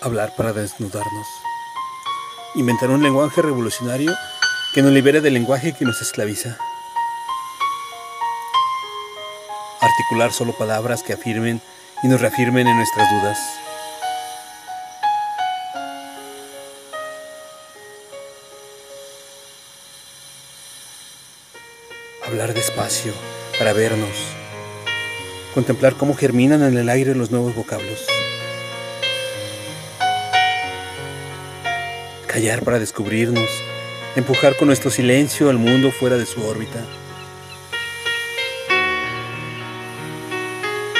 hablar para desnudarnos. Inventar un lenguaje revolucionario que nos libere del lenguaje que nos esclaviza. Articular solo palabras que afirmen y nos reafirmen en nuestras dudas. Hablar despacio para vernos. Contemplar cómo germinan en el aire los nuevos vocablos. Callar para descubrirnos, empujar con nuestro silencio al mundo fuera de su órbita.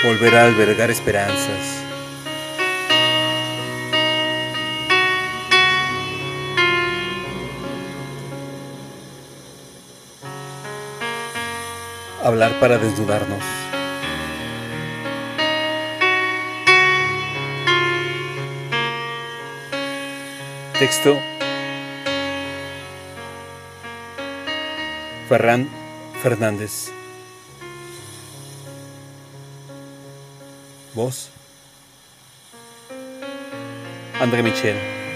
Volver a albergar esperanzas. Hablar para desnudarnos. Texto Ferran Fernández. Voz André Michel.